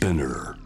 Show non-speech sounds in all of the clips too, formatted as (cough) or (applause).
Spinner.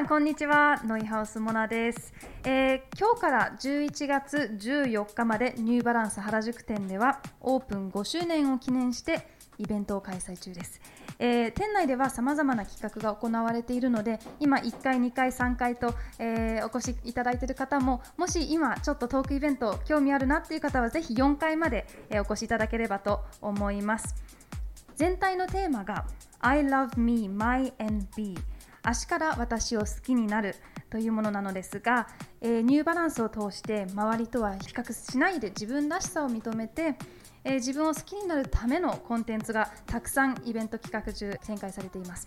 んこんにちは。ノイハウスモナです、えー今日から11月14日までニューバランス原宿店ではオープン5周年を記念してイベントを開催中です、えー店内ではさまざまな企画が行われているので今1回2回3回と、えーお越しいただいている方ももし今ちょっとトークイベント興味あるなっていう方はぜひ4回まで、えお越しいただければと思います。全体のテーマが I love me, my and be 足から私を好きになるというものなのですが、えーニューバランスを通して周りとは比較しないで自分らしさを認めて、えー自分を好きになるためのコンテンツがたくさんイベント企画中展開されています。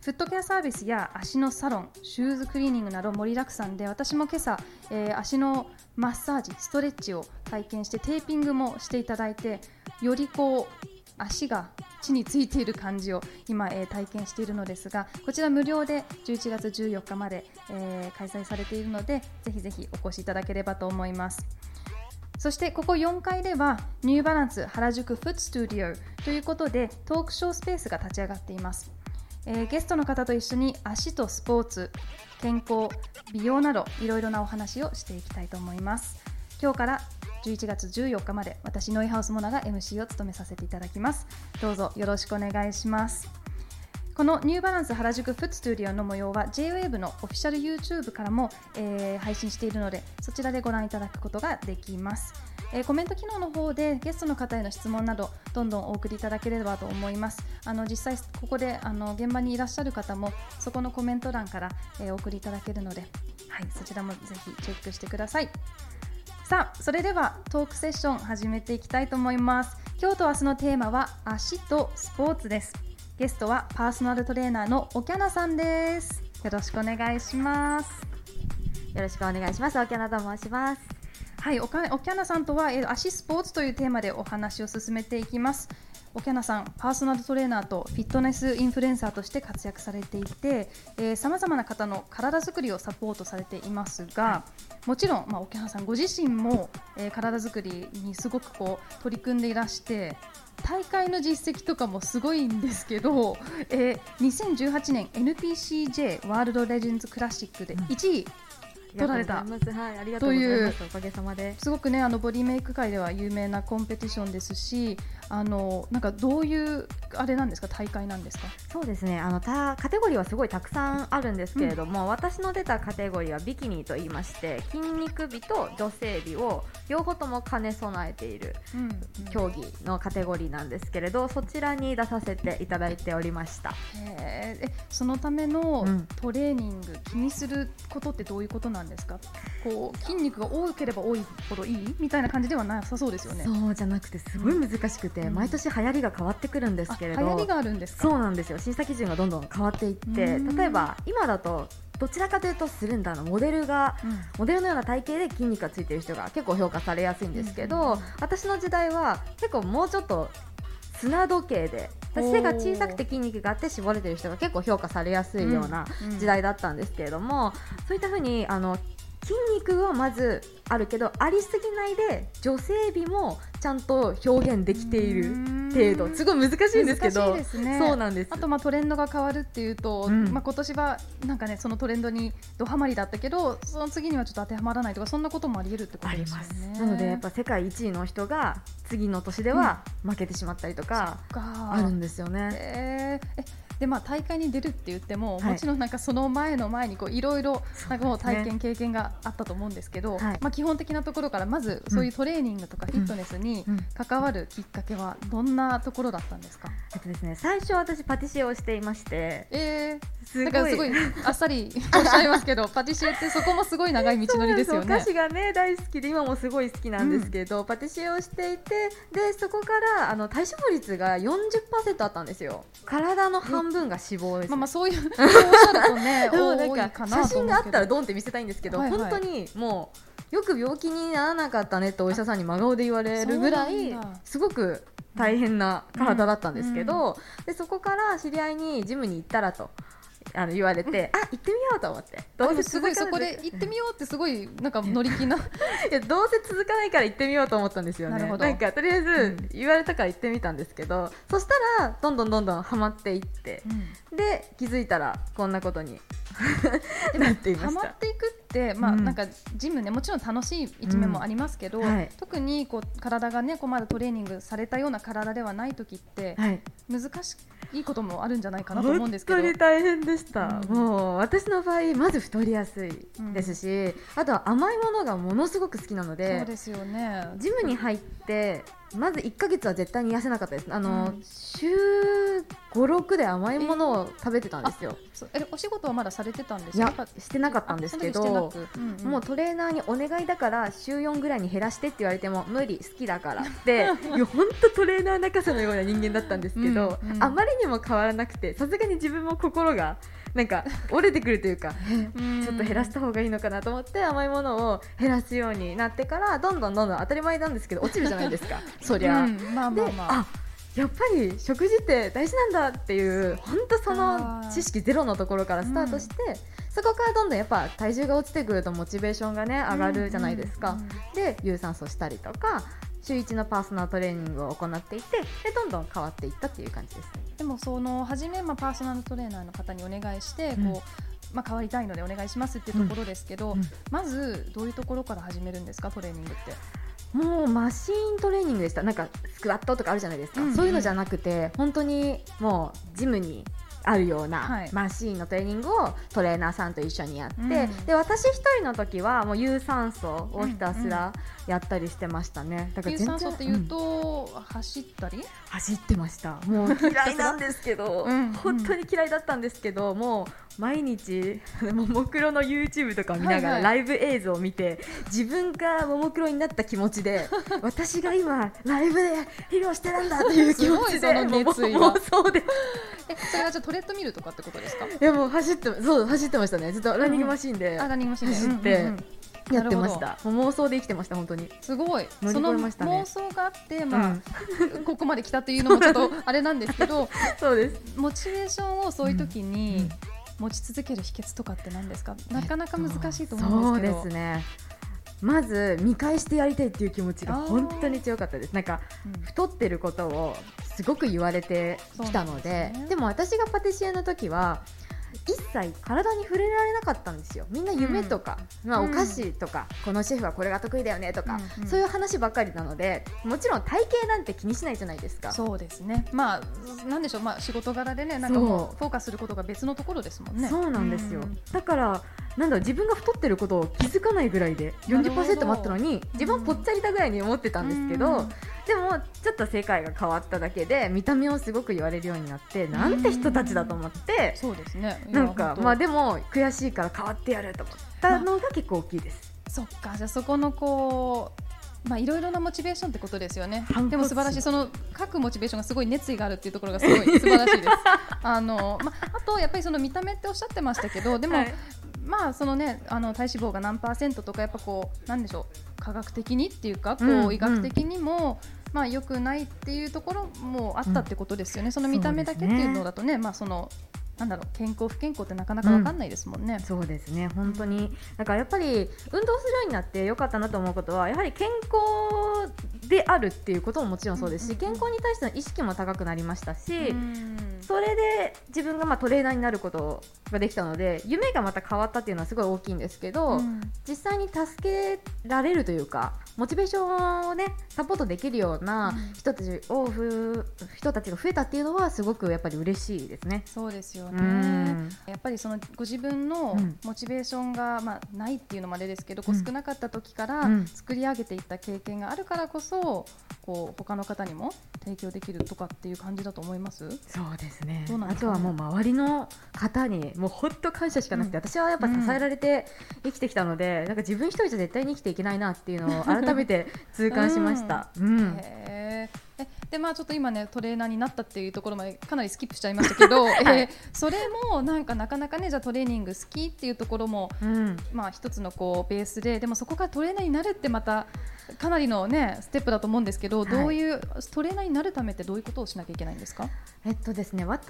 フットケアサービスや足のサロン、シューズクリーニングなど盛りだくさんで私も今朝、えー足のマッサージ、ストレッチを体験してテーピングもしていただいてよりこう足が地についている感じを今、えー体験しているのですがこちら無料で11月14日まで、えー開催されているのでぜひぜひお越しいただければと思います。そしてここ4階ではニューバランス原宿フットスタジオということでトークショースペースが立ち上がっています、えーゲストの方と一緒に足とスポーツ健康美容などいろいろなお話をしていきたいと思います今日から11月14日まで私ノイハウスモナが MC を務めさせていただきます。どうぞよろしくお願いします。このニューバランス原宿フッツトスタジオの模様は JWAVE のオフィシャル YouTube からも、えー配信しているのでそちらでご覧いただくことができます、えーコメント機能の方でゲストの方への質問などどんどんお送りいただければと思います。あの実際ここであの現場にいらっしゃる方もそこのコメント欄から、えーお送りいただけるので、はい、そちらもぜひチェックしてください。さあそれではトークセッション始めていきたいと思います今日と明日のテーマは足とスポーツですゲストはパーソナルトレーナーのオキャナさんですよろしくお願いしますよろしくお願いします。沖縄と申します。はい、おかオキャナさんとは、えー足スポーツというテーマでお話を進めていきます。オキャナさん、パーソナルトレーナーとフィットネスインフルエンサーとして活躍されていて、さまざまな方の体作りをサポートされていますが、もちろん、まあ、オキャナさんご自身も、えー体作りにすごくこう取り組んでいらして、大会の実績とかもすごいんですけど、えー2018年 NPCJ ワールドレジェンズクラシックで1位取られたというございます。おかげさまで。すごくねあのボディメイク界では有名なコンペティションですしあのなんかどういうあれなんですか？大会なんですか？そうですね。あのたカテゴリーはすごいたくさんあるんですけれども、私の出たカテゴリーはビキニと言いまして、筋肉美と女性美を両方とも兼ね備えている競技のカテゴリーなんですけれど、そちらに出させていただいておりました。えそのためのうん。トレーニング、気にすることってどういうことなんですか？こう筋肉が多ければ多いほどいい？みたいな感じではなさそうですよね。そうじゃなくてすごい難しくて、うん毎年流行りが変わってくるんですあけれど、流行りがあるんですか？そうなんですよ。審査基準がどんどん変わっていってうん。例えば今だとどちらかというとスレンダーのモデルがうん。モデルのような体型で筋肉がついている人が結構評価されやすいんですけど、うん私の時代は結構もうちょっと砂時計で私背が小さくて筋肉があって絞れてる人が結構評価されやすいようなうん。時代だったんですけれども、そういったふうにあの筋肉はまずあるけどありすぎないで女性美もちゃんと表現できている程度。すごい難しいんですけど。ね。そうなんです。あとまあトレンドが変わるっていうと、うん。まあ今年はなんかねそのトレンドにドハマりだったけどその次にはちょっと当てはまらないとかそんなこともあり得るってことありですよますね。なのでやっぱ世界1位の人が次の年では負けてしまったりとかか。あるんですよね。えー。えでまあ大会に出るって言っても、はい。もちろんなんかその前の前にこういろいろ体験経験があったと思うんですけど、はい。まあ基本的なところからまずそういうトレーニングとかフィットネスにうん。関わるきっかけはどんなところだったんですか？えっとですね最初私パティシエをしていましてえー、すだからすごいあっさり (laughs) おっしゃいますけどパティシエってそこもすごい長い道のりですよね。お菓子がね大好きで今もすごい好きなんですけど、パティシエをしていてでそこからあの体脂肪率が40%あったんですよ。体の半分が脂肪です、まあまあそういうそうおっしゃるとね (laughs) 写真があったらとドンって見せたいんですけど、はいはい。本当にもうよく病気にならなかったねってお医者さんに真顔で言われるぐらいすごく大変な体だったんですけど、でそこから知り合いにジムに行ったらとあの言われて、あ行ってみようと思って。どあでもすごいそこで行ってみようってすごいなんか乗り気な。(laughs) いやどうせ続かないから行ってみようと思ったんですよね。なるほど。んかとりあえず言われたから行ってみたんですけど、そしたらどんどんどんどんハマっていって、で気づいたらこんなことになっていまハした。マっていくって、まあうん。なんかジムねもちろん楽しい一面もありますけど、うん。はい。特にこう体がねこうまだトレーニングされたような体ではない時ってはい。難しいこともあるんじゃないかなと思うんですけど。本当に大変でした、うん。もう私の場合まず太りやすいですし、あとは甘いものがものすごく好きなのそうでですよね。ジムに入ってまず1ヶ月は絶対に痩せなかったです。あの、うん。週56で甘いものを食べてたんですよ、えお仕事はまだされてたんですいやかしてなかったんですけどうんうん。もうトレーナーにお願いだから週4ぐらいに減らしてって言われても無理好きだからって。(laughs) いや本当トレーナー泣かせのような人間だったんですけど、うんうん。あまりにも変わらなくてさすがに自分も心がなんか折れてくるというかうん。ちょっと減らした方がいいのかなと思って甘いものを減らすようになってからどんどんどんどん当たり前なんですけど落ちるじゃないですか。(laughs) そりゃ。うん。まあでまあまあ。あやっぱり食事って大事なんだっていう本当その知識ゼロのところからスタートして、そこからどんどんやっぱ体重が落ちてくるとモチベーションがね上がるじゃないですか、うんうん。で有酸素したりとか週1のパーソナルトレーニングを行っていってでどんどん変わっていったっていう感じですでもその初めまあパーソナルトレーナーの方にお願いしてうん。こう、まあ変わりたいのでお願いしますっていうところですけど、うん。うん。まずどういうところから始めるんですか？トレーニングって。もうマシーントレーニングでした。なんかスクワットとかあるじゃないですか、うんうん。そういうのじゃなくて本当にもうジムにあるようはない。マシーンのトレーニングをトレーナーさんと一緒にやって、うん。で私一人の時はもう有酸素をひたすらやったりしてましたね、だから有酸素っていうと、走ったり？走ってました。もう (laughs) 嫌いなんですけど。うん。うん。本当に嫌いだったんですけどもう毎日ももクロの YouTube とかを見ながらはいライブ映像を見て自分がももクロになった気持ちで (laughs) 私が今ライブで披露してるんだっていう気持ちで熱意が。そうでえそれはじゃあトレッドミルとかってことですか？いやもう走ってそう走ってましたね。ずっとランニングマシーンで。走ってうんうんうんやってましなた妄想で生きてました本当に。すごい。乗りその妄想があって、まあ (laughs) ここまで来たっていうのもちょっとあれなんですけど (laughs) そうです。モチベーションをそういう時うん。に持ち続ける秘訣とかって何ですか？なかなか難しいと思うんですけど、そうですね。まず見返してやりたいっていう気持ちが本当に強かったです。なんかうん。太ってることをすごく言われてきたのででも私がパティシエの時は一切体に触れられなかったんですよ。みんな夢とか、まあ、うんお菓子とか、このシェフはこれが得意だよねとか、うんうん。そういう話ばっかりなのでもちろん体型なんて気にしないじゃないですか。そうですね。まあなんでしょう。まあ仕事柄でねなんかもそうう。フォーカスすることが別のところですもんね。そうなんですよ、うん。だからなんだろう自分が太ってることを気づかないぐらいでなるほど。40%もあったのに自分はぽっちゃりだぐらいに思ってたんですけど、うんでもちょっと世界が変わっただけで見た目をすごく言われるようになってなんて人たちだと思ってそうですね。なんかまあでも悔しいから変わってやると思ったのが結構大きいです。そっか。じゃあそこのこうまあいろいろなモチベーションってことですよね。でも素晴らしい。その各モチベーションがすごい熱意があるっていうところがすごい素晴らしいです。(laughs) あのまああとやっぱりその見た目っておっしゃってましたけどでも、はいまあそのねあの体脂肪が何パーセントとかやっぱこうなんでしょう科学的にっていうかこう、うん。医学的にも、まあ良くないっていうところもあったってことですよね、その見た目だけっていうのだとねまあそのなんだろう健康不健康ってなかなかわかんないですもんね。そうですね。本当に。だからやっぱり運動するようになってよかったなと思うことはやはり健康であるっていうことももちろんそうですし、健康に対しての意識も高くなりましたし、うん。それで自分がまあトレーナーになることができたので夢がまた変わったっていうのはすごい大きいんですけど、うん。実際に助けられるというかモチベーションをねサポートできるような人たちをふ人たちが増えたっていうのはすごくやっぱり嬉しいですね。そうですようねん。やっぱりそのご自分のうん。モチベーションがまあないっていうのもあれですけど、こううん少なかった時からうん。作り上げていった経験があるからこそ、こう他の方にも提供できるとかっていう感じだと思います？そうですね。ねあとはもう周りの方にもう本当感謝しかなくて、私はやっぱ支えられて生きてきたので、なんか自分一人じゃ絶対に生きていけないなっていうのを (laughs) 改めて痛感しました。うん。へー。えでまあちょっと今ねトレーナーになったっていうところまでかなりスキップしちゃいましたけど、(laughs) えーそれもなんかなかなかねじゃあトレーニング好きっていうところもうん。まあ一つのこうベースででもそこからトレーナーになるってまたかなりのねステップだと思うんですけど、はい。どういうトレーナーになるためってどういうことをしなきゃいけないんですか？えっとですね、私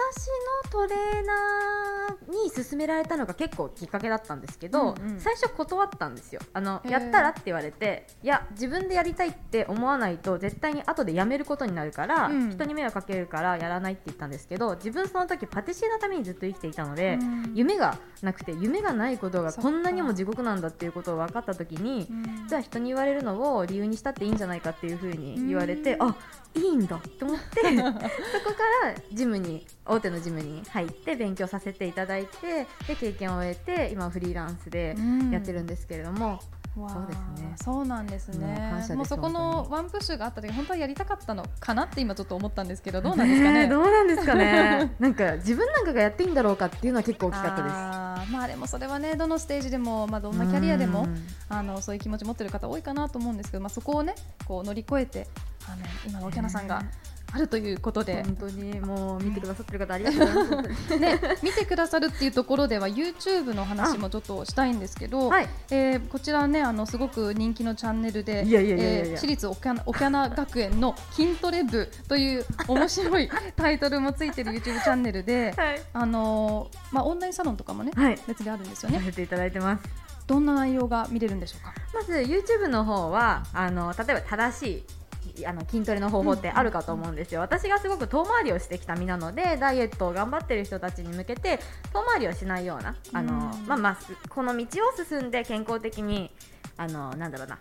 のトレーナーに勧められたのが結構きっかけだったんですけど、うんうん。最初断ったんですよ。あのやったらって言われていや自分でやりたいって思わないと絶対に後でやめることになるから、うん。人に迷惑かけるからやらないって言ったんですけど自分その時パティシエのためにずっと生きていたので、うん。夢がなくて夢がないことがこんなにも地獄なんだっていうことを分かった時に、じゃあ人に言われるのを理由にしたっていいんじゃないかっていう風に言われて、うんあいいんだと思って (laughs) そこからジムに大手のジムに入って勉強させていただいてで経験を終えて今はフリーランスでやってるんですけれども、そうですね。そうなんですね。もうそこのワンプッシュがあった時本当はやりたかったのかなって今ちょっと思ったんですけど (laughs) どうなんですかね？どうなんですかね？(laughs) なんか自分なんかがやっていいんだろうかっていうのは結構大きかったです。あーまあでもそれはねどのステージでもまあどんなキャリアでもうん。あのそういう気持ち持ってる方多いかなと思うんですけど、まあ、そこをねこう乗り越えてあの今のおキャナさんがあるということで、本当にもう見てくださってる方ありがとうございます。(laughs) ね、見てくださるっていうところでは YouTube の話もちょっとしたいんですけど、はい。えーこちらはねあのすごく人気のチャンネルで私立オキャナオキャナ学園の筋トレ部という面白い (laughs) タイトルもついてる YouTube チャンネルで、はい。あのーまあ、オンラインサロンとかもね、はい。別であるんですよね。させていただいてます。どんな内容が見れるんでしょうか？まず YouTube の方はあの例えば正しいあの筋トレの方法ってあるかと思うんですよ、私がすごく遠回りをしてきた身なのでダイエットを頑張ってる人たちに向けて遠回りをしないようなあの、うん。まあまあすこの道を進んで健康的にあのなんだろうな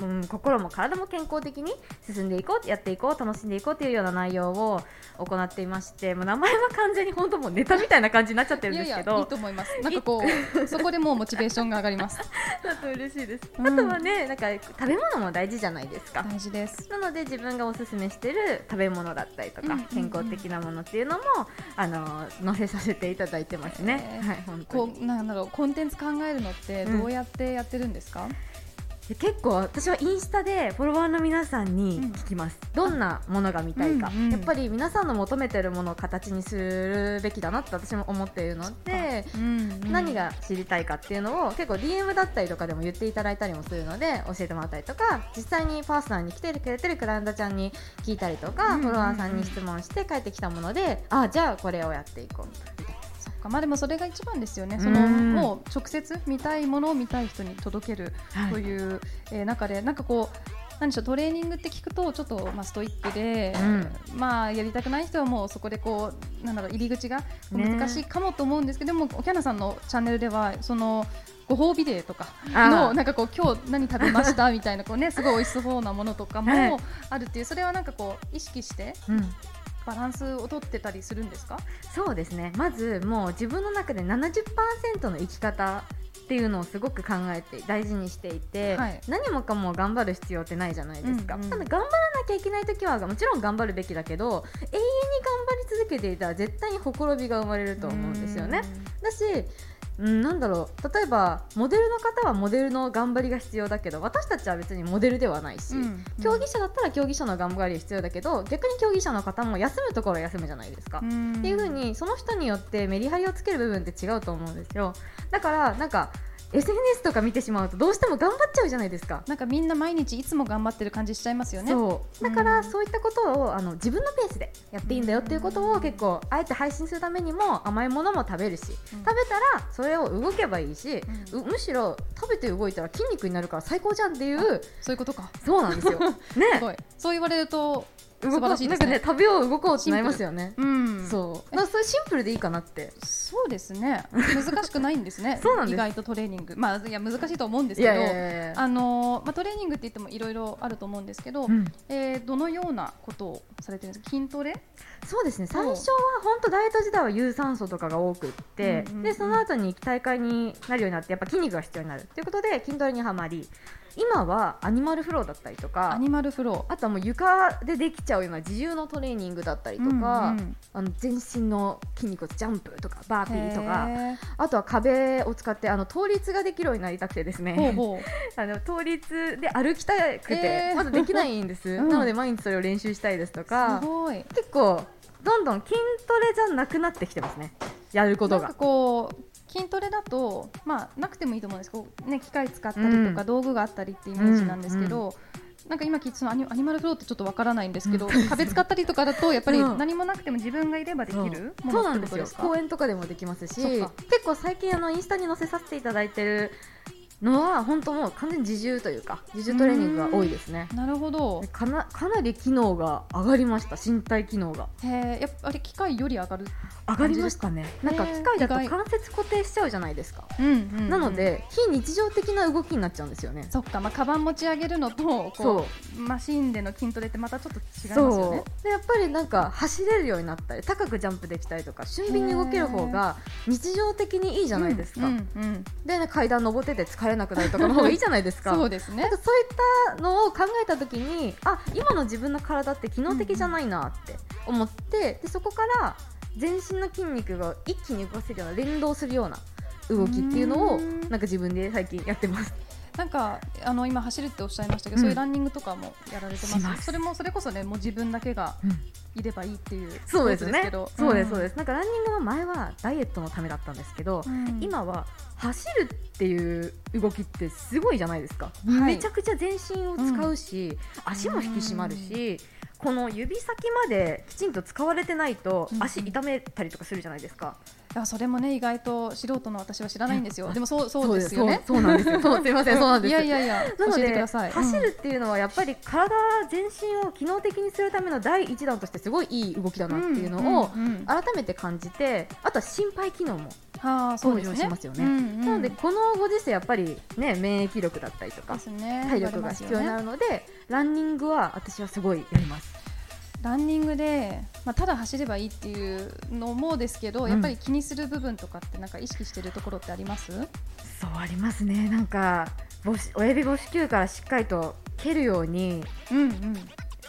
うん、心も体も健康的に進んでいこうやっていこう楽しんでいこうというような内容を行っていましてもう名前は完全に本当もうネタみたいな感じになっちゃってるんですけど。いやいと思います。なんかこうそこでもうモチベーションが上がります。(laughs) だと嬉しいです、うん。あとはねなんか食べ物も大事じゃないですか。大事です。なので自分がおすすめしてる食べ物だったりとか、うんうんうん。健康的なものっていうのもあの載せさせていただいてますね。へー。はい本当こにうなんだろうコンテンツ考えるのってうんどうやってやってるんですか、で結構私はインスタでフォロワーの皆さんに聞きます、どんなものが見たいか、うんうんやっぱり皆さんの求めてるものを形にするべきだなって私も思っているので。うんうん。何が知りたいかっていうのを結構 DM だったりとかでも言っていただいたりもするので教えてもらったりとか実際にパーソナルに来てくれてるクライアントちゃんに聞いたりとか、うんうんうん。フォロワーさんに質問して帰ってきたものであじゃあこれをやっていこうみたいなか。まあでもそれが一番ですよね。うん。そのもう直接見たいものを見たい人に届けるはい。という、えー中でなんかこう。何でしょうトレーニングって聞くとちょっとまあストイックで、まあやりたくない人はもうそこでこうなんだろう入り口がね。難しいかもと思うんですけど、でもおキャナさんのチャンネルではそのご褒美デーとかのなんかこう今日何食べましたみたいなこうねすごい美味しそうなものとかはい。もあるっていうそれはなんかこう意識してうんバランスをとってたりするんですか？そうですね。まずもう自分の中で70%の生き方っていうのをすごく考えて大事にしていて、はい。何もかも頑張る必要ってないじゃないですか、うんうんただ頑張らなきゃいけない時はもちろん頑張るべきだけど永遠に頑張り続けていたら絶対にほころびが生まれると思うんですよね。だしうん、なんだろう。例えばモデルの方はモデルの頑張りが必要だけど私たちは別にモデルではないし、うん。競技者だったら競技者の頑張りが必要だけど逆に競技者の方も休むところは休むじゃないですか、ん。っていう風にその人によってメリハリをつける部分って違うと思うんですよ。だからなんか SNS とか見てしまうとどうしても頑張っちゃうじゃないですかなんかみんな毎日いつも頑張ってる感じしちゃいますよね。そうだからそういったことをあの自分のペースでやっていいんだよっていうことを結構あえて配信するためにも甘いものも食べるし、食べたらそれを動けばいいし、ううむしろ食べて動いたら筋肉になるから最高じゃんっていうそういうことか。そうなんですよ。(laughs) ね。そう言われると素晴らしいですね。なんかね食べよう動こうってなりますよね。うん。うん。そう。だからそれシンプルでいいかなって。そうですね。難しくないんですね。(laughs) そうなんです。意外とトレーニング。まあいや難しいと思うんですいけどあのまあ、トレーニングって言ってもいろいろあると思うんですけど、うん。えーどのようなことをされてるんですか？筋トレ？そうですね。最初は本当ダイエット時代は有酸素とかが多くって、うんうんうんでその後に大会になるようになってやっぱ筋肉が必要になる。ということで筋トレにはまり今はアニマルフローだったりとアかニマルフロあとはもう床でできちゃうような自重のトレーニングだったりとーか、うんうん。あの全身の筋肉をジャンプとかバーピーとかへあとは壁を使ってあの倒立ができるようになりたくてですーほうねほう。(laughs) あの倒立で歩きたくて、えー。まだできないんです、うん。なので毎日それを練習したいですとかすごい。結構どんどん筋トレじゃなくなってきてますね。やることが。こう筋トレだと、まあ、なくてもいいと思うんですけど、ね、機械使ったりとか、うん。道具があったりってイメージなんですけど、なんか今聞いてそのアニアニマルフローってちょっとわからないんですけど、壁使ったりとかだとやっぱり何もなくても自分がいればできるものそうなんですよってことですか公園とかでもできますし結構最近あのインスタに載せさせていただいてるのは本当もう完全に自重というか自重トレーニングが多いですね。なるほど。でかなかなり機能が上がりました。身体機能が。へえやっぱり機械より上がる、上がりましたね。なんか機械だと関節固定しちゃうじゃないですか、うんうんうん。なので非日常的な動きになっちゃうんですよね。そっか、まあ、カバン持ち上げるのとこそう。マシンでの筋トレってまたちょっと違いますよね。でやっぱりなんか走れるようになったり高くジャンプできたりとか俊敏に動ける方が日常的にいいじゃないですか、うんうんうんで、ね、階段登ってて疲れなくなるとかの方がいいじゃないですか。そうですね。そういったのを考えた時にあ今の自分の体って機能的じゃないなって思って、でそこから全身の筋肉が一気に動かせるような連動するような動きっていうのをうん。なんか自分で最近やってます。なんかあの今走るっておっしゃいましたけど、うん。そういうランニングとかもやられてます。します。それもそれこそねもう自分だけがいればいいっていうそうですね。そうですそうです。なんかランニングは前はダイエットのためだったんですけど、うん。今は走るっていう動きってすごいじゃないですか、い。めちゃくちゃ全身を使うし、足も引き締まるし、この指先まできちんと使われてないとうん足痛めたりとかするじゃないですか、いやそれもね意外と素人の私は知らないんですよ。でもそうそうですよね。そうなんですよ。(laughs) そうすいませんそうなんです。いやいやいやなの教えてくでださい。走るっていうのはやっぱり体全身を機能的にするための第一弾としてすごいいい動きだなっていうのを改めて感じてあとは心肺機能もはあそうですね。向上しますよね。うんうん。なのでこのご時世やっぱりね免疫力だったりとか体力が必要になるので、ランニングは私はすごいやります。ランニングで、まあ、ただ走ればいいっていうのもですけど、うん。やっぱり気にする部分とかってなんか意識してるところってあります？そうありますね。なんか母子親指母子球からしっかりと蹴るようにうん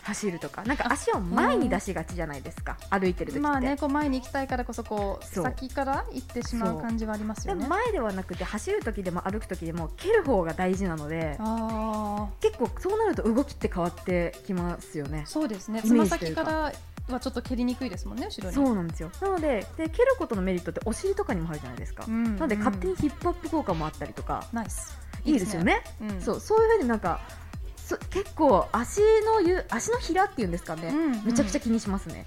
走るとか、なんか足を前に出しがちじゃないですか。歩いてる時って。うんまあねこう前に行きたいからこそこう先から行ってしまう感じはありますよね。でも前ではなくて走る時でも歩く時でも蹴る方が大事なのであ結構そうなると動きって変わってきますよね。あそうですね。イつま先からはちょっと蹴りにくいですもんね後ろに。そうなんですよ。なのでで蹴ることのメリットってお尻とかにもあるじゃないですか、うん。なので勝手にヒップアップ効果もあったりとか、ナイス。いいですよね。うん。そう。そういうふうになんかそ結構足のゆ足のひらっていうんですかね、うんめちゃくちゃ気にしますね、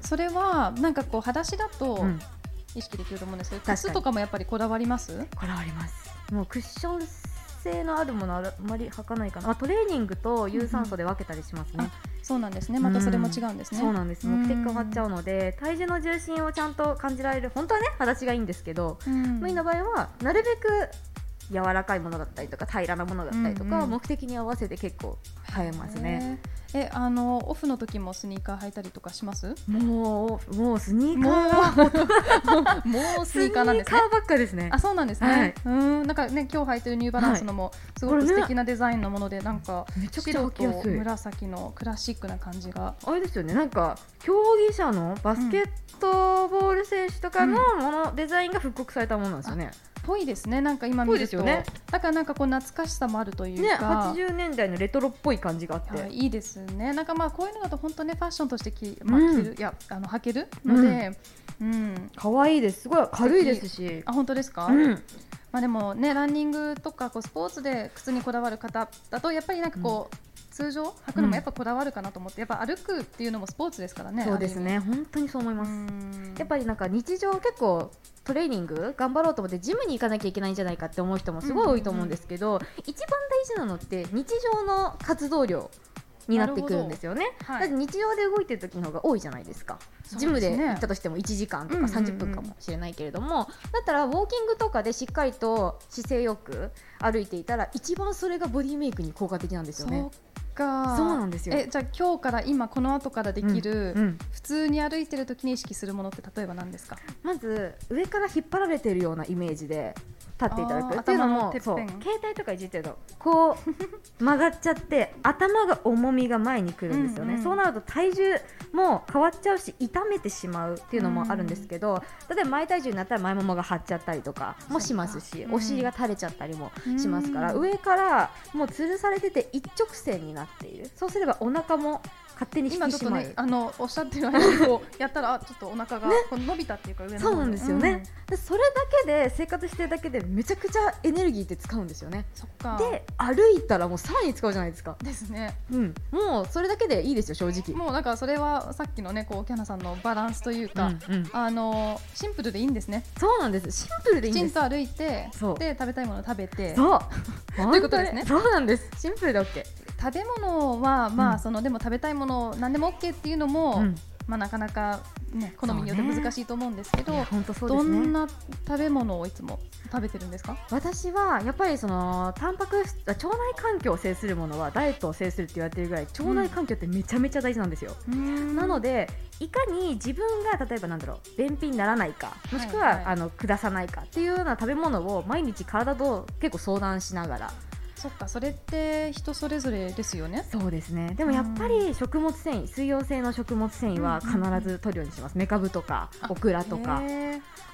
それはなんかこう裸足だとうん。意識できると思うんですけど、靴とかもやっぱりこだわります？こだわります。もうクッション性のあるものはあまり履かないかな、まあ、トレーニングと有酸素で分けたりしますね、そうなんですね。またそれも違うんですね、そうなんです。目的変わっちゃうので体重の重心をちゃんと感じられる本当はね裸足がいいんですけど、うん。無理の場合はなるべく柔らかいものだったりとか平らなものだったりとか、うんうん目的に合わせて結構変えますね。えあのオフの時もスニーカー履いたりとかします？もうもうスニーカー。がもうスニーカーなんですね。ばっかですね。あそうなんですね、はい。うんなんかね今日履いてるニューバランスのもすごく素敵なデザインのものでなんかめちゃくちゃ紫のクラシックな感じが。あれですよね。なんか競技者のバスケットボール選手とかのもの、デザインが復刻されたものなんですよね。ぽいですね。なんか今見ると、ですよね。だからなんかこう懐かしさもあるというねか、80年代のレトロっぽい感じがあって。いやいいですね。なんかまあこういうのだと本当ねファッションとしてき、まあ、うん。着る、いやあの履けるので、うん。可愛いです。すごい軽いですし。あ本当ですか、うん、まあでもねランニングとかこうスポーツで靴にこだわる方だとやっぱりなんかこう、通常履くのもやっぱこだわるかなと思って、やっぱ歩くっていうのもスポーツですからねそうですね。本当にそう思います。やっぱりなんか日常結構トレーニング頑張ろうと思ってジムに行かなきゃいけないんじゃないかって思う人もすごい多いと思うんですけど、一番大事なのって日常の活動量になってくるんですよね。はいだって日常で動いてる時の方が多いじゃないですか。そうジムで行ったとしても1時間とかうんうんうん30分かもしれないけれども、だったらウォーキングとかでしっかりと姿勢よく歩いていたら一番それがボディメイクに効果的なんですよね。そうか。そうなんですよ。えじゃあ今日から今この後からできる、うんうん。普通に歩いてる時に意識するものって例えば何ですか？まず上から引っ張られてるようなイメージで立っていただくっていうのもそう。携帯とかいじってるとこう曲がっちゃって頭が重みが前に来るんですよね、うんうんそうなると体重も変わっちゃうし痛めてしまうっていうのもあるんですけど、例えば前体重になったら前ももが張っちゃったりとかもしますし、うんお尻が垂れちゃったりもしますから、うん。上からもう吊るされてて一直線になっている。そうすればお腹も勝手に引今ちょっとねあのおっしゃってる間にこうやったらあちょっとお腹がこう伸びたっていうか上そうなんですよね、うん。でそれだけで生活してるだけでめちゃくちゃエネルギーって使うんですよね。そっか。で歩いたらもうさらに使うじゃないですか。ですね。うん。もうそれだけでいいですよ正直。もうだからそれはさっきのねこうキャナさんのバランスというか、うんうん。あのシンプルでいいんですね。そうなんです。シンプルでいいんです。きちんと歩いてで食べたいものを食べて。そう。ということですね。そうなんです。シンプルで OK 食べ物はまあ、うん。そのでも食べたいもの何でも OK っていうのも、うん。まあなかなかね好みによって難しいと思うんですけど、いや本当そうでどんな食べ物をいつも食べてるんですか？私はやっぱりそのタンパク質あ腸内環境を制するものはダイエットを制するって言われてるぐらい腸内環境ってめちゃめちゃ大事なんですよ、なのでいかに自分が例えばなんだろう便秘にならないかもしくは、はいはいあの下さないかっていうような食べ物を毎日体と結構相談しながらそっかそれって人それぞれですよね。そうですね。でもやっぱり食物繊維水溶性の食物繊維は必ず取るようにします、メカブとかオクラとか。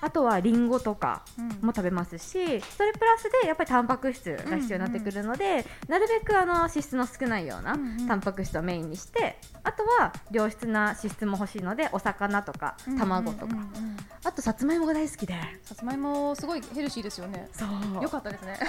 あとはリンゴとかうん。も食べますしそれプラスでやっぱりタンパク質が必要になってくるので、なるべくあの脂質の少ないようなうんうん。タンパク質をメインにしてあとは良質な脂質も欲しいのでお魚とか卵とか、うんうんうん。うんあとさつまいもが大好きで。さつまいもすごいヘルシーですよね。そう。よかったですね。(laughs)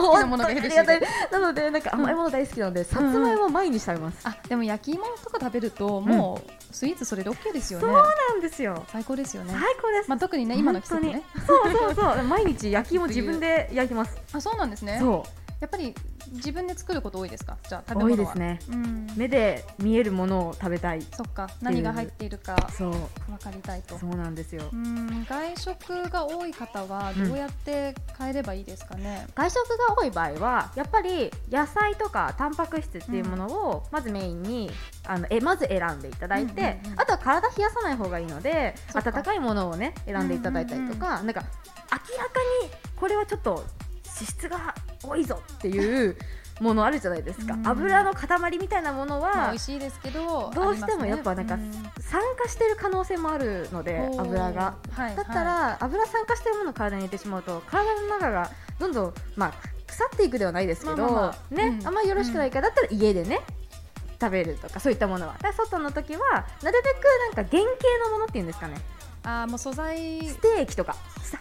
好きなものがヘルシーで (laughs) なのでなんか甘いもの大好きなので、さつまいもを毎日食べます、あでも焼き芋とか食べるともうスイーツそれで OK ですよね。そうなんですよ。最高ですよね。最。高です、まあ特にね今の季節ね。そうそうそう。毎日焼き芋自分で焼きます。あそうなんですね。そやっぱり自分で作ること多いですか？じゃあ食う多べ物は。いですね。うん。目で見えるものを食べたいそっか。何が入っているかそう。分かりたいと。そうなんですよ。うん。外食が多い方はどうやって変えればいいですかね？外食が多い場合はやっぱり野菜とかタンパク質っていうものをまずメインにあのえまず選んでいただいて、うんうんうんあとは体冷やさない方がいいので温かいものをね選んでいただいたりとか、なんか明らかにこれはちょっと脂質が多いぞっていうものあるじゃないですか、うん。油の塊みたいなものまあは美味しいですけどどうしてもやっぱなんか酸化してる可能性もあるのでうん。油が。はいだったら、油酸化してるものを体に入れてしまうと体の中がどんどん、まあ、腐っていくではないですけど、ねうん。あんまりよろしくないから、だったら家でね食べるとかそういったものは。外の時はなるべくなんか原型のものっていうんですかね。あーもう素材。ステーキとか。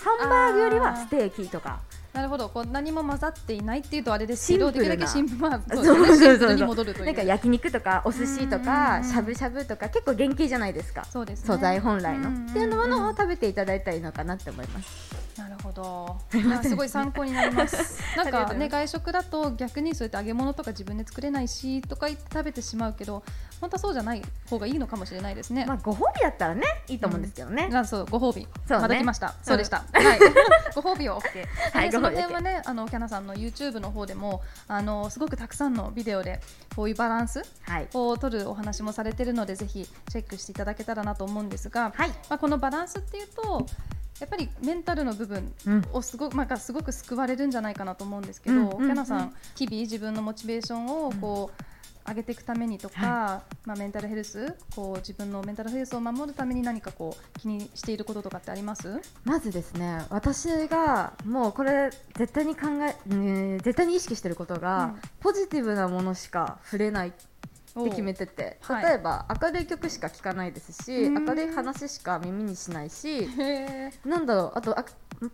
ハンバーグよりはステーキとかなるほど。こう何も混ざっていないっていうとあれですけどできるだけシンプルまあ (laughs) そそううですねシンプルにそうそう戻るという。なんか焼肉とかお寿司とかうん。しゃぶしゃぶとか結構原型じゃないですか。そうですね。素材本来の。っていうものを食べていただいたらいいのかなって思いますなるほど。(laughs) すごい参考になります。(laughs) なんかね外食だと逆にそうやって揚げ物とか自分で作れないしとか言って食べてしまうけど本当はそうじゃない方がいいのかもしれないですね、まあご褒美だったらねいいと思うんですけどね、あそうご褒美、そうね。まだ来ました、そうでした、う (laughs) んはい、ご褒美を OK、はいでその辺はね、あのキャナさんの YouTube の方でもあのすごくたくさんのビデオでこういうバランスはい。を取るお話もされてるのでぜひチェックしていただけたらなと思うんですが、はい。まあ、このバランスっていうとやっぱりメンタルの部分うん。をすごく、まあ、がすごく救われるんじゃないかなと思うんですけど、うん。キャナさん日々自分のモチベーションをこう、上げていくためにとか、まあ、メンタルヘルスこう自分のメンタルヘルスを守るために何かこう気にしていることとかってあります？まずですね私がもうこれ絶対に考え、ね絶対に意識してることが、うん。ポジティブなものしか触れない。って決めてて。はい。例えば、明るい曲しか聴かないですしうん。明るい話しか耳にしないしなんだろうあとあ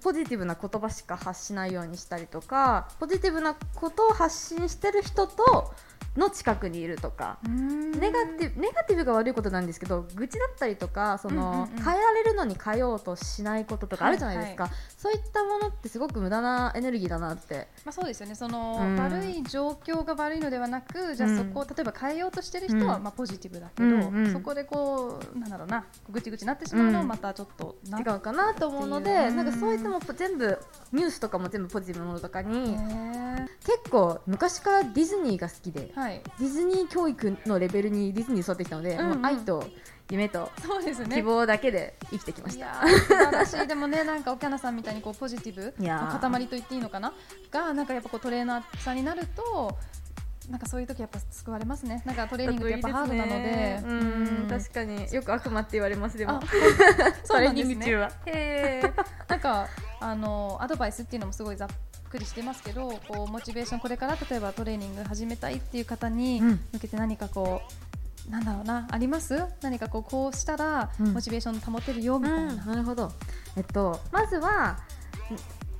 ポジティブな言葉しか発しないようにしたりとかポジティブなことを発信してる人との近くにいるとか。ネガティブネガティブが悪いことなんですけど愚痴だったりとかその、うんうんうん。変えられるのに変えようとしないこととかあるじゃないですか、そういったものってすごく無駄なエネルギーだなって。まあ、そうですよね。その、うん。悪い状況が悪いのではなくじゃあうん。そこを例えば変えようとしてる人は、うん。まあ、ポジティブだけど、うんうん。そこでこうなんだろうなぐちぐちになってしまうのはうん。またちょっとな。違うかなと思うので、なんかそういったもの全部ニュースとかも全部ポジティブなものとかに、結構昔からディズニーが好きではい。ディズニー教育のレベルにディズニー育ってきたので、うんうん。もう愛と夢と希望だけで生きてきました。いやー素晴らしい。でもね (laughs) なんか岡菜さんみたいにこうポジティブの塊と言っていいのかな？がなんかやっぱこうトレーナーさんになるとなんかそういう時やっぱ救われますね。なんかトレーニングってやっぱハードなので。うん。確かによく悪魔って言われますでも。あそうなんですねトレーニング中は。へー。なんかあのアドバイスっていうのもすごいざっくりしてますけどこうモチベーションこれから例えばトレーニング始めたいっていう方にうん。向けて何かこうなんだろうなあります？何かこうこうしたらうん。モチベーション保てるよみたいな、うんなるほど。えっとまずは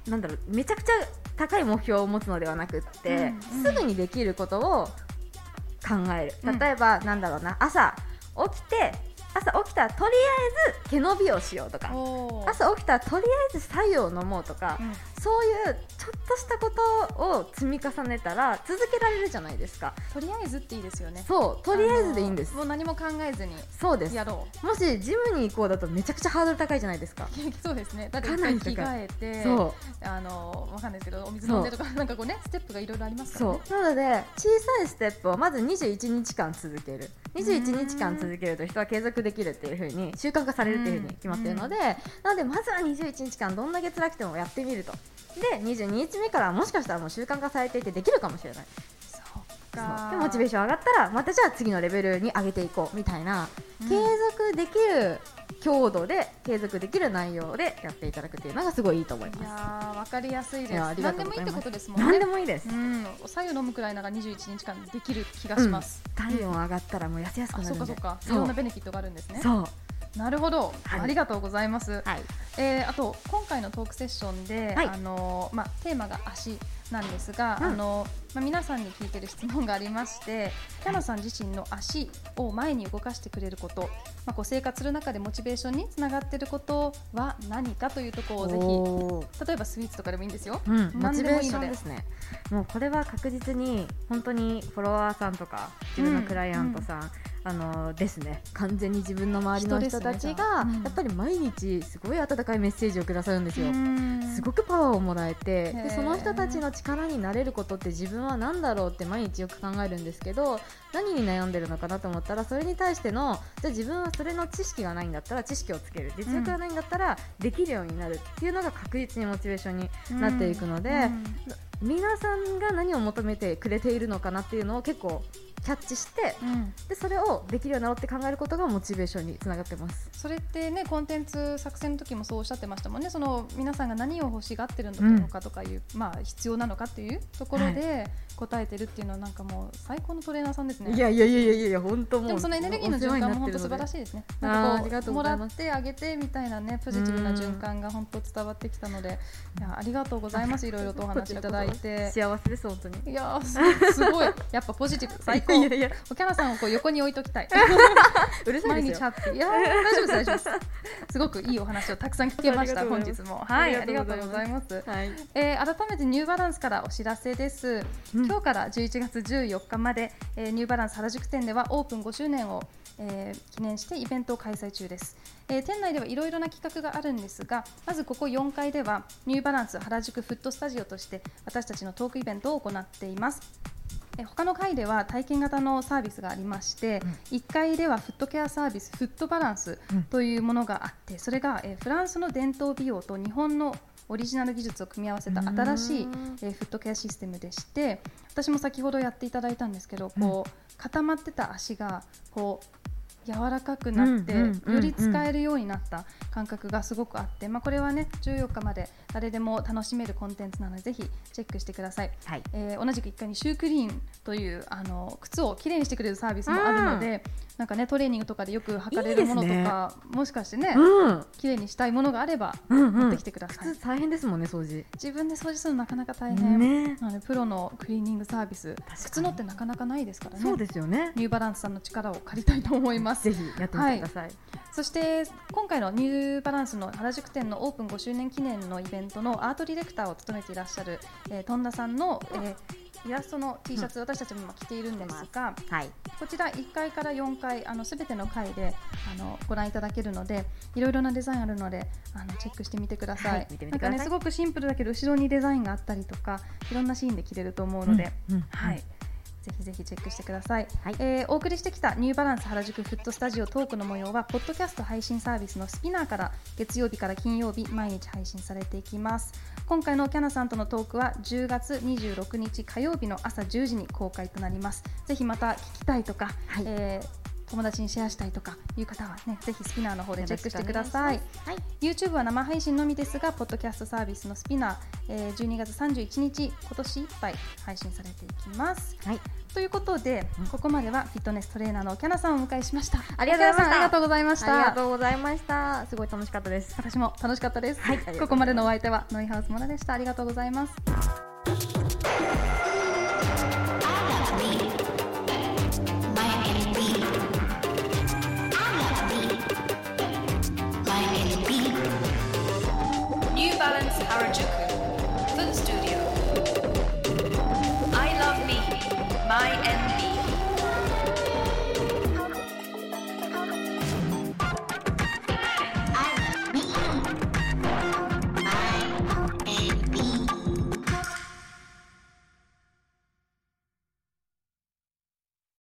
んなんだろうめちゃくちゃ高い目標を持つのではなくって、うんうん。すぐにできることを考えうんる。例えば、なんだろうな朝起きて朝起きたらとりあえず毛伸びをしようとか朝起きたらとりあえず白湯を飲もうとか、うんそういうちょっとしたことを積み重ねたら続けられるじゃないですか。とりあえずっていいですよね。そうとりあえずでいいんです。もう何も考えずにそうです。やろう。もしジムに行こうだとめちゃくちゃハードル高いじゃないですか。(laughs) そうですね。だってかなり一回着替えてそあのわかんないですけどお水飲んでとかなんかこうねステップがいろいろありますからね。そう。なので小さいステップをまず21日間続ける。21日間続けると人は継続できるっていう風に習慣化されるっていう風に決まっているのでなのでまずは21日間どんな月楽てもやってみるとで22日目からもしかしたらもう習慣化されていてできるかもしれない。そうか。でモチベーション上がったらまたじゃあ次のレベルに上げていこうみたいな、うん。継続できる強度で継続できる内容でやっていただくっていうのがすごいいいと思いいまやーわかりやすいです。い何でもいいってことですもんね。す何でもいいです、うん。お白湯飲むくらいなら21日間できる気がします、体温上がったらもう痩せやすくあなるんで。そっかそっか。いそう。ろんなベネフィットがあるんですね。そうなるほど、はい。ありがとうございます、はい。えーあと今回のトークセッションで、はい。あのまあ、テーマが足なんですが、うん。あのまあ、皆さんに聞いてる質問がありましてキャナさん自身の足を前に動かしてくれること、まあ、こう生活する中でモチベーションにつながっていることは何かというところをぜひ例えばスイーツとかでもいいんですよ。うん、モ何チベーシでもいいので。ョンですね。もうこれは確実に本当にフォロワーさんとか自分のクライアントさん、あのですね。完全に自分の周りの人たち人ですね。が、うんやっぱり毎日すごい温かいメッセージをくださるんですよ、すごごくパワーをもらえてでその人たちの力になれることって自分は何だろうって毎日よく考えるんですけど何に悩んでるのかなと思ったらそれに対してのじゃあ自分はそれの知識がないんだったら知識をつける。実力がないんだったらできるようになるっていうのが確実にモチベーションになっていくので、皆さんが何を求めてくれているのかなっていうのを結構キャッチしてでそれをできるようになろうって考えることがモチベーションにつながってます。それってねコンテンツ作成の時もそうおっしゃってましたもんねその皆さんが何を欲しがってるのかとかいう、まあ必要なのかっていうところで答えてるっていうのはなんかもう最高のトレーナーさんですね。いやいやいやいやいや本当もうでもそのエネルギーの循環も本当素晴らしいですね。なんかこううもらってあげてみたいなねポジティブな循環が本当伝わってきたので、いやありがとうございますいろいろとお話しいただいて。(laughs) 幸せです本当に。いやすごいやっぱポジティブ最高。いやいやおキャラさんをこう横に置いときたい。(laughs) うるさい毎ですよ。いやー大丈夫です大丈夫です。すごくいいお話をたくさん聞けました本日も。はいあありりがとうございます。はい。えー改めてニューバランスからお知らせです、うん今日から11月14日まで、えーニューバランス原宿店ではオープン5周年を、えー記念してイベントを開催中です、えー店内ではいろいろな企画があるんですがまずここ4階ではニューバランス原宿フットスタジオとして私たちのトークイベントを行っていますえー他の階では体験型のサービスがありまして、1階ではフットケアサービスフットバランスうん。というものがあってそれが、えーフランスの伝統美容と日本のオリジナル技術を組み合わせた新しい、えーフットケアシステムでして私も先ほどやっていただいたんですけど、こう固まってた足がこう柔らかくなって、より使えるようになった感覚がすごくあって、まあ、これはね14日まで誰でも楽しめるコンテンツなのでぜひチェックしてください、はい。えー同じく1回にシュークリーンというあの靴をきれいにしてくれるサービスもあるので、なんかねトレーニングとかでよく履かれるものといいですね。かもしかしてね、うん。きれいにしたいものがあればうんうん。持ってきてください、靴大変ですもんね掃除。自分で掃除するのなかなか大変、ね。なのでプロのクリーニングサービス。靴のってなかなかないですからね。そうですよね。ニューバランスさんの力を借りたいと思います。ぜひやってみてください。そして今回のニューバランスの原宿店のオープン5周年記念のイベントのアートディレクターを務めていらっしゃる、えー、トンダさんの、えーイラストの T シャツ、私たちも今着ているんですがはい。こちら1階から4階あの全ての階であのご覧いただけるのでいろいろなデザインあるのであのチェックしてみてください,、はい見てみてください。なんかねすごくシンプルだけど後ろにデザインがあったりとかいろんなシーンで着れると思うので、うんうん。はいぜひぜひチェックしてください、はい。えーお送りしてきたニューバランス原宿フットスタジオトークの模様はポッドキャスト配信サービスのスピナーから月曜日から金曜日毎日配信されていきます。今回のキャナさんとのトークは10月26日火曜日の朝10時に公開となります。ぜひまた聞きたいとか、はい。えー友達にシェアしたいとかいう方はねぜひスピナーの方でチェックしてくださいよろしくお願いし YouTube は生配信のみですが、ポッドキャストサービスのスピナー、えー12月31日、今年いっぱい配信されていきます。はいということで、うんここまではフィットネストレーナーのキャナさんをお迎えしました。ありがとうございましたありがとうございましありがた。とうございましたすごい楽しかったです私も楽しかったです。はいここまでのお相手はノイハウスモナでした。ありがとうございます。